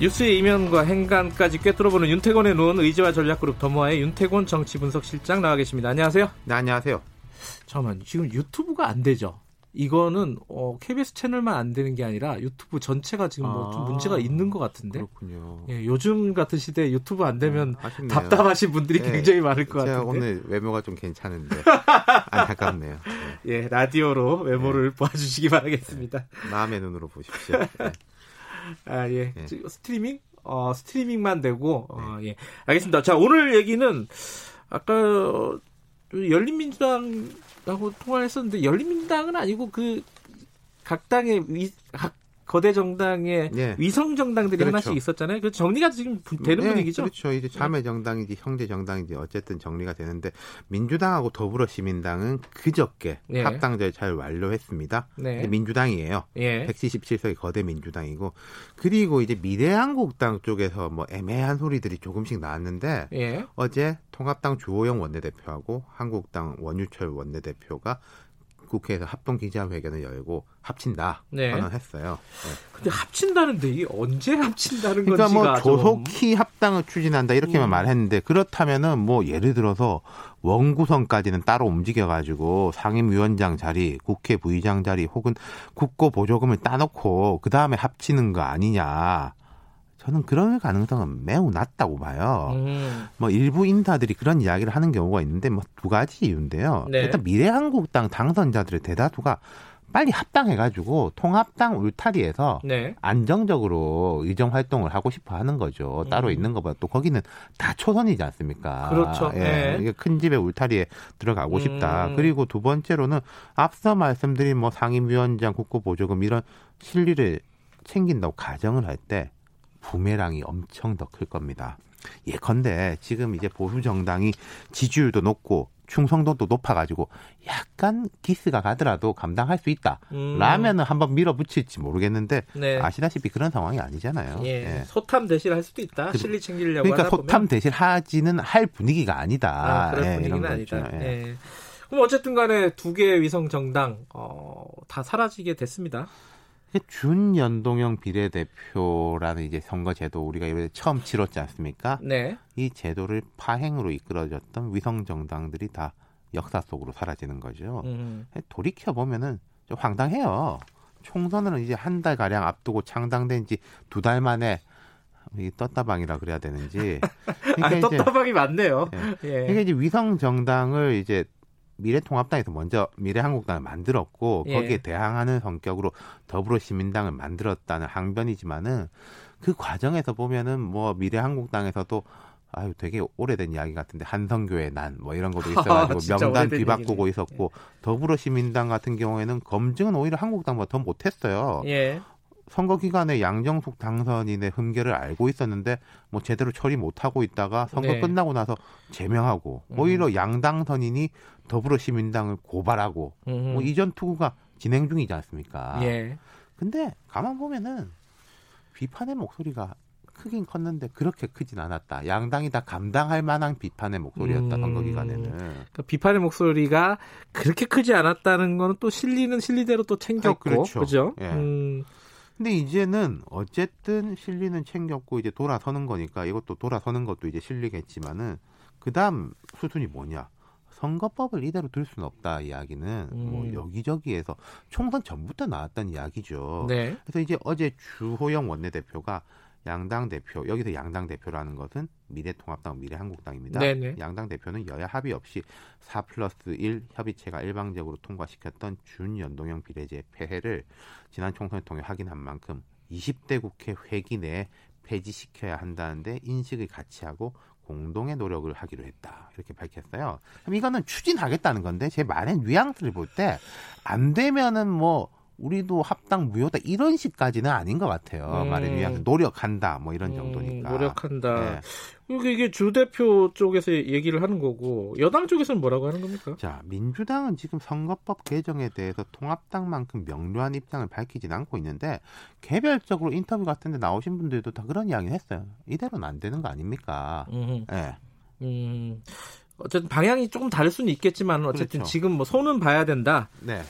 뉴스의 이면과 행간까지 꿰뚫어보는 윤태곤의 눈 의제와 전략그룹 더모아의 윤태곤 정치분석실장 나와 계십니다. 안녕하세요. 네, 안녕하세요. 잠깐만 지금 유튜브가 안 되죠? 이거는 어, KBS 채널만 안 되는 게 아니라 유튜브 전체가 지금 뭐좀 아, 문제가 있는 것 같은데. 그렇군요. 예, 요즘 같은 시대에 유튜브 안 되면 아쉽네요. 답답하신 분들이 네, 굉장히 많을 것 같은데. 오늘 외모가 좀 괜찮은데 안타깝네요. 네. 예, 라디오로 외모를 봐주시기 바라겠습니다. 마음의 눈으로 보십시오. 네. 아, 예. 네. 지금 스트리밍? 어, 스트리밍만 되고, 어, 예. 알겠습니다. 자, 오늘 얘기는, 아까, 어, 열린민주당하고 통화를 했었는데, 열린민주당은 아니고, 그, 각 당의 위, 각 거대 정당의 예. 위성 정당들이 그렇죠. 하나씩 있었잖아요. 그 정리가 지금 부- 되는 네, 분위기죠? 그렇죠. 이제 자매 정당인지 형제 정당인지 어쨌든 정리가 되는데 민주당하고 더불어시민당은 그저께 예. 합당 절차를 완료했습니다. 네. 민주당이에요. 예. 177석의 거대 민주당이고 그리고 이제 미래한국당 쪽에서 뭐 애매한 소리들이 조금씩 나왔는데 예. 어제 통합당 주호영 원내대표하고 한국당 원유철 원내대표가 국회에서 합동 기자회견을 열고 합친다 네. 선언했어요. 네. 근데 합친다는데, 이게 언제 합친다는 그러니까 건지가 뭐 좀- 조속히 합당을 추진한다 이렇게만 음. 말했는데 그렇다면은 뭐 예를 들어서 원구성까지는 따로 움직여가지고 상임위원장 자리, 국회 부의장 자리 혹은 국고 보조금을 따놓고 그 다음에 합치는 거 아니냐. 저는 그럴 가능성은 매우 낮다고 봐요. 음, 뭐 일부 인사들이 그런 이야기를 하는 경우가 있는데 뭐 두 가지 이유인데요. 네. 일단 미래한국당 당선자들의 대다수가 빨리 합당해가지고 통합당 울타리에서 네. 안정적으로 의정 활동을 하고 싶어 하는 거죠. 따로 음. 있는 것보다 또 거기는 다 초선이지 않습니까? 그렇죠. 예. 네. 이게 큰 집의 울타리에 들어가고 싶다. 음. 그리고 두 번째로는 앞서 말씀드린 뭐 상임위원장 국고보조금 이런 실리를 챙긴다고 가정을 할 때 부메랑이 엄청 더 클 겁니다. 예컨대 지금 이제 보수 정당이 지지율도 높고 충성도도 높아가지고 약간 기스가 가더라도 감당할 수 있다. 음, 라면은 한번 밀어붙일지 모르겠는데 네. 아시다시피 그런 상황이 아니잖아요. 예. 예. 소탐 대실 할 수도 있다. 그- 실리 챙기려고 그러니까. 소탐 대실 하지는 할 분위기가 아니다. 아, 그런 예, 분위기는 아니다. 예. 예. 그럼 어쨌든 간에 두 개의 위성 정당 어, 다 사라지게 됐습니다. 준연동형 비례대표라는 이제 선거 제도 우리가 이번에 처음 치렀지 않습니까? 네. 이 제도를 파행으로 이끌어졌던 위성 정당들이 다 역사 속으로 사라지는 거죠. 음. 돌이켜 보면은 좀 황당해요. 총선은 이제 한 달 가량 앞두고 창당된 지 두 달 만에 이 떴다방이라 그래야 되는지. 아, 그러니까 이제 떴다방이 많네요. 예. 그러니까 이제 위성 정당을 이제 미래통합당에서 먼저 미래한국당을 만들었고 예. 거기에 대항하는 성격으로 더불어시민당을 만들었다는 항변이지만은 그 과정에서 보면은 뭐 미래한국당에서도 아유 되게 오래된 이야기 같은데 한성교의 난 뭐 이런 것도 있어가지고 명단 뒤바꾸고 얘기네. 있었고 더불어시민당 같은 경우에는 검증은 오히려 한국당보다 더 못했어요. 예. 선거 기간에 양정숙 당선인의 흠결을 알고 있었는데 뭐 제대로 처리 못 하고 있다가 선거 네. 끝나고 나서 제명하고 음. 오히려 양당 선인이 더불어시민당을 고발하고 음. 뭐 이전 투구가 진행 중이지 않습니까? 예. 근데 가만 보면은 비판의 목소리가 크긴 컸는데 그렇게 크진 않았다. 양당이 다 감당할 만한 비판의 목소리였다 음. 선거 기간에는. 그러니까 비판의 목소리가 그렇게 크지 않았다는 거는 또 실리는 실리대로 또 챙겼고 아, 그렇죠. 그죠? 예. 음, 근데 이제는 어쨌든 실리는 챙겼고 이제 돌아서는 거니까 이것도 돌아서는 것도 이제 실리겠지만은 그다음 수순이 뭐냐? 선거법을 이대로 둘 수는 없다 이야기는 뭐 음. 여기저기에서 총선 전부터 나왔던 이야기죠. 네. 그래서 이제 어제 주호영 원내대표가 양당 대표 여기서 양당 대표라는 것은 미래통합당 미래한국당입니다. 네네. 양당 대표는 여야 합의 없이 4 플러스 1 협의체가 일방적으로 통과시켰던 준연동형 비례제 폐해를 지난 총선을 통해 확인한 만큼 20대 국회 회기 내에 폐지시켜야 한다는데 인식을 같이 하고 공동의 노력을 하기로 했다. 이렇게 밝혔어요. 그럼 이거는 추진하겠다는 건데 제 말의 뉘앙스를 볼 때 안 되면은 뭐 우리도 합당 무효다 이런 식까지는 아닌 것 같아요. 음. 말을 위해서 노력한다 뭐 이런 정도니까. 음, 노력한다. 네. 이게, 이게 주 대표 쪽에서 얘기를 하는 거고 여당 쪽에서는 뭐라고 하는 겁니까? 자, 민주당은 지금 선거법 개정에 대해서 통합당만큼 명료한 입장을 밝히진 않고 있는데 개별적으로 인터뷰 같은데 나오신 분들도 다 그런 이야기를 했어요. 이대로는 안 되는 거 아닙니까? 음, 예. 음, 어쨌든 방향이 조금 다를 수는 있겠지만 어쨌든 그렇죠. 지금 뭐 손은 봐야 된다. 네.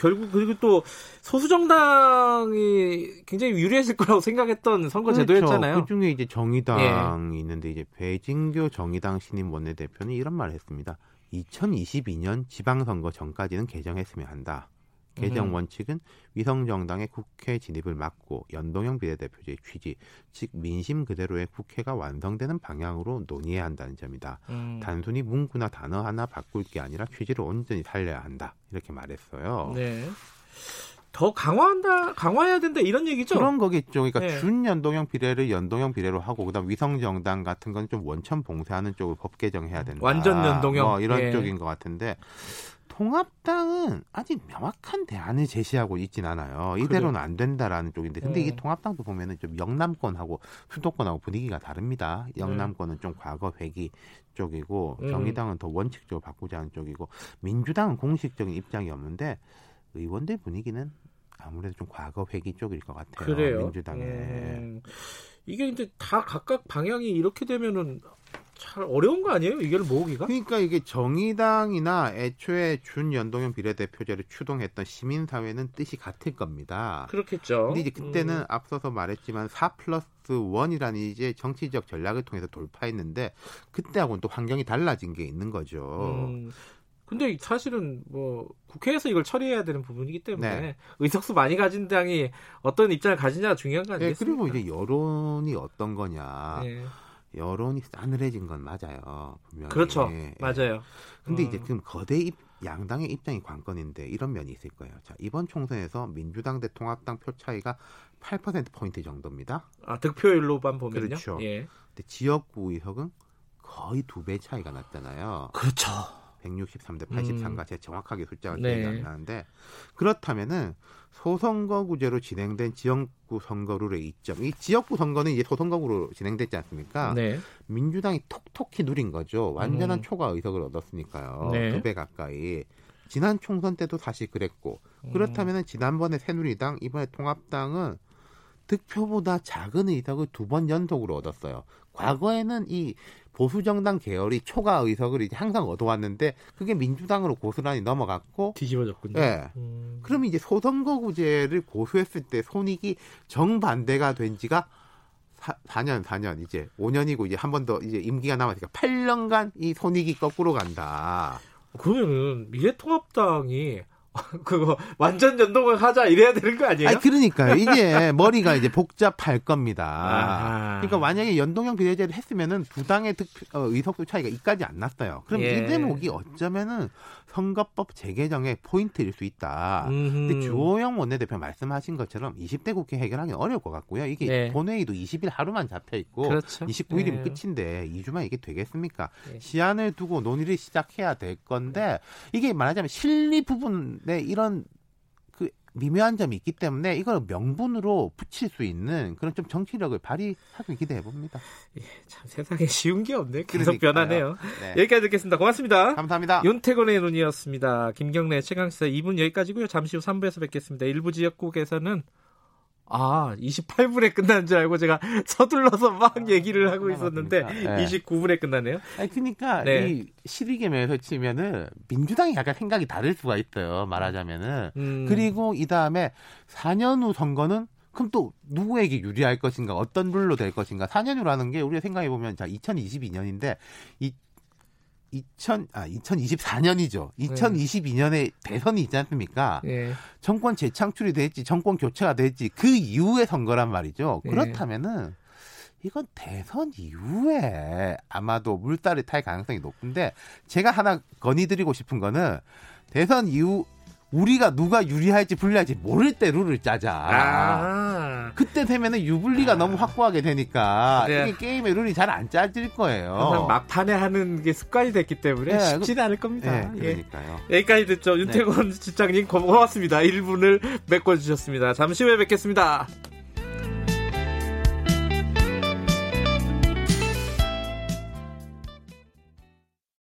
결국 그리고 또 소수 정당이 굉장히 유리해질 거라고 생각했던 선거 제도였잖아요. 그 중에 이제 정의당이 있는데 이제 배진교 정의당 신임 원내대표는 이런 말을 했습니다. 2022년 지방선거 전까지는 개정했으면 한다. 개정 음. 원칙은 위성 정당의 국회 진입을 막고 연동형 비례대표제의 취지, 즉 민심 그대로의 국회가 완성되는 방향으로 논의해야 한다는 점이다. 음, 단순히 문구나 단어 하나 바꿀 게 아니라 취지를 온전히 살려야 한다. 이렇게 말했어요. 네. 더 강화한다, 강화해야 된다 이런 얘기죠. 그런 거겠죠. 그러니까 네. 준연동형 비례를 연동형 비례로 하고 그다음 위성 정당 같은 건 좀 원천 봉쇄하는 쪽으로 법 개정해야 된다. 완전 연동형. 뭐 이런 예. 쪽인 것 같은데 통합당은 아직 명확한 대안을 제시하고 있진 않아요. 이대로는 안 된다라는 쪽인데 근데 이게 음. 통합당도 보면은 좀 영남권하고 수도권하고 분위기가 다릅니다. 영남권은 좀 과거 회기 쪽이고 음. 정의당은 더 원칙적으로 바꾸자는 쪽이고 민주당은 공식적인 입장이 없는데 의원들 분위기는 아무래도 좀 과거 회기 쪽일 것 같아요. 그래요. 민주당에. 음, 이게 이제 다 각각 방향이 이렇게 되면은 잘 어려운 거 아니에요? 이걸 모으기가? 그러니까 이게 정의당이나 애초에 준연동형 비례대표제를 추동했던 시민사회는 뜻이 같을 겁니다. 그렇겠죠. 근데 이제 그때는 음, 앞서서 말했지만 4 플러스 1이라는 이제 정치적 전략을 통해서 돌파했는데 그때하고는 또 환경이 달라진 게 있는 거죠. 음, 근데 사실은 뭐 국회에서 이걸 처리해야 되는 부분이기 때문에 네. 의석수 많이 가진 당이 어떤 입장을 가지냐가 중요한 거 네, 아니겠습니까? 그리고 이제 여론이 어떤 거냐. 네. 여론이 싸늘해진 건 맞아요. 분명히. 그렇죠. 예. 맞아요. 근데 음. 이제 지금 거대 입, 양당의 입장이 관건인데 이런 면이 있을 거예요. 자, 이번 총선에서 민주당 대 통합당 표 차이가 8% 포인트 정도입니다. 아, 득표율로만 보면요. 그렇죠. 예. 근데 지역구 의석은 거의 두 배 차이가 났잖아요. 그렇죠. 163대 83가 제가 정확하게 숫자가 네. 기억이 안 나는데 그렇다면은 소선거구제로 진행된 지역구 선거룰의 이점, 이 지역구 선거는 이제 소선거구로 진행됐지 않습니까? 네. 민주당이 톡톡히 누린 거죠. 완전한 음. 초과 의석을 얻었으니까요. 네. 두배 가까이. 지난 총선 때도 사실 그랬고 음. 그렇다면 지난번에 새누리당 이번에 통합당은 득표보다 작은 의석을 두 번 연속으로 얻었어요. 과거에는 이 보수 정당 계열이 초과 의석을 이제 항상 얻어왔는데 그게 민주당으로 고스란히 넘어갔고 뒤집어졌군요. 예. 음, 그럼 이제 소선거구제를 고수했을 때 손익이 정반대가 된 지가 사, 4년, 4년, 이제 5년이고 이제 한 번 더 이제 임기가 남았으니까 8년간 이 손익이 거꾸로 간다. 그러면은 미래통합당이 그거 완전 연동을 하자 이래야 되는 거 아니에요? 아니, 그러니까요. 이게 머리가 이제 복잡할 겁니다. 아하. 그러니까 만약에 연동형 비례제를 했으면은 두 당의 득표, 어, 의석수 차이가 이까지 안 났어요. 그럼 예. 이 대목이 어쩌면은 선거법 재개정의 포인트일 수 있다. 근데 음흠. 주호영 원내대표 말씀하신 것처럼 20대 국회 해결하기 어려울 것 같고요. 이게 네. 본회의도 20일 하루만 잡혀 있고 그렇죠. 29일이면 네. 끝인데 2주만 이게 되겠습니까? 네. 시한을 두고 논의를 시작해야 될 건데 이게 말하자면 실리 부분 에 이런 그 미묘한 점이 있기 때문에 이걸 명분으로 붙일 수 있는 그런 좀 정치력을 발휘하길 기대해 봅니다. 참 세상에 쉬운 게 없네. 계속 그러니까요. 변하네요. 네. 여기까지 듣겠습니다. 고맙습니다. 감사합니다. 윤태곤의 눈이었습니다. 김경래 최강시사 2분 여기까지고요. 잠시 후 3부에서 뵙겠습니다. 일부 지역국에서는 아 28분에 끝난 줄 알고 제가 서둘러서 막 얘기를 하고 있었는데? 네. 29분에 끝나네요. 아니 그러니까 네. 이 실위계면에서 치면은 민주당이 약간 생각이 다를 수가 있어요. 말하자면은 음, 그리고 이 다음에 4년 후 선거는 그럼 또 누구에게 유리할 것인가 어떤 룰로 될 것인가 4년 후라는 게 우리가 생각해 보면 자 2022년인데 이 2000, 아, 2024년이죠. 2022년에 대선이 있지 않습니까? 예. 정권 재창출이 될지, 정권 교체가 될지, 그 이후의 선거란 말이죠. 네. 그렇다면은, 이건 대선 이후에 아마도 물살을 탈 가능성이 높은데, 제가 하나 건의드리고 싶은 거는, 대선 이후 우리가 누가 유리할지 불리할지 모를 때 룰을 짜자. 아. 그때 되면은 유불리가 너무 확고하게 되니까 네. 이게 게임의 룰이 잘 안 짜질 거예요. 막판에 하는 게 습관이 됐기 때문에 네, 쉽지는 않을 겁니다. 네, 예. 그러니까요. 여기까지 듣죠. 윤태권 실장님 고맙습니다. 1분을 메꿔주셨습니다. 잠시 후에 뵙겠습니다.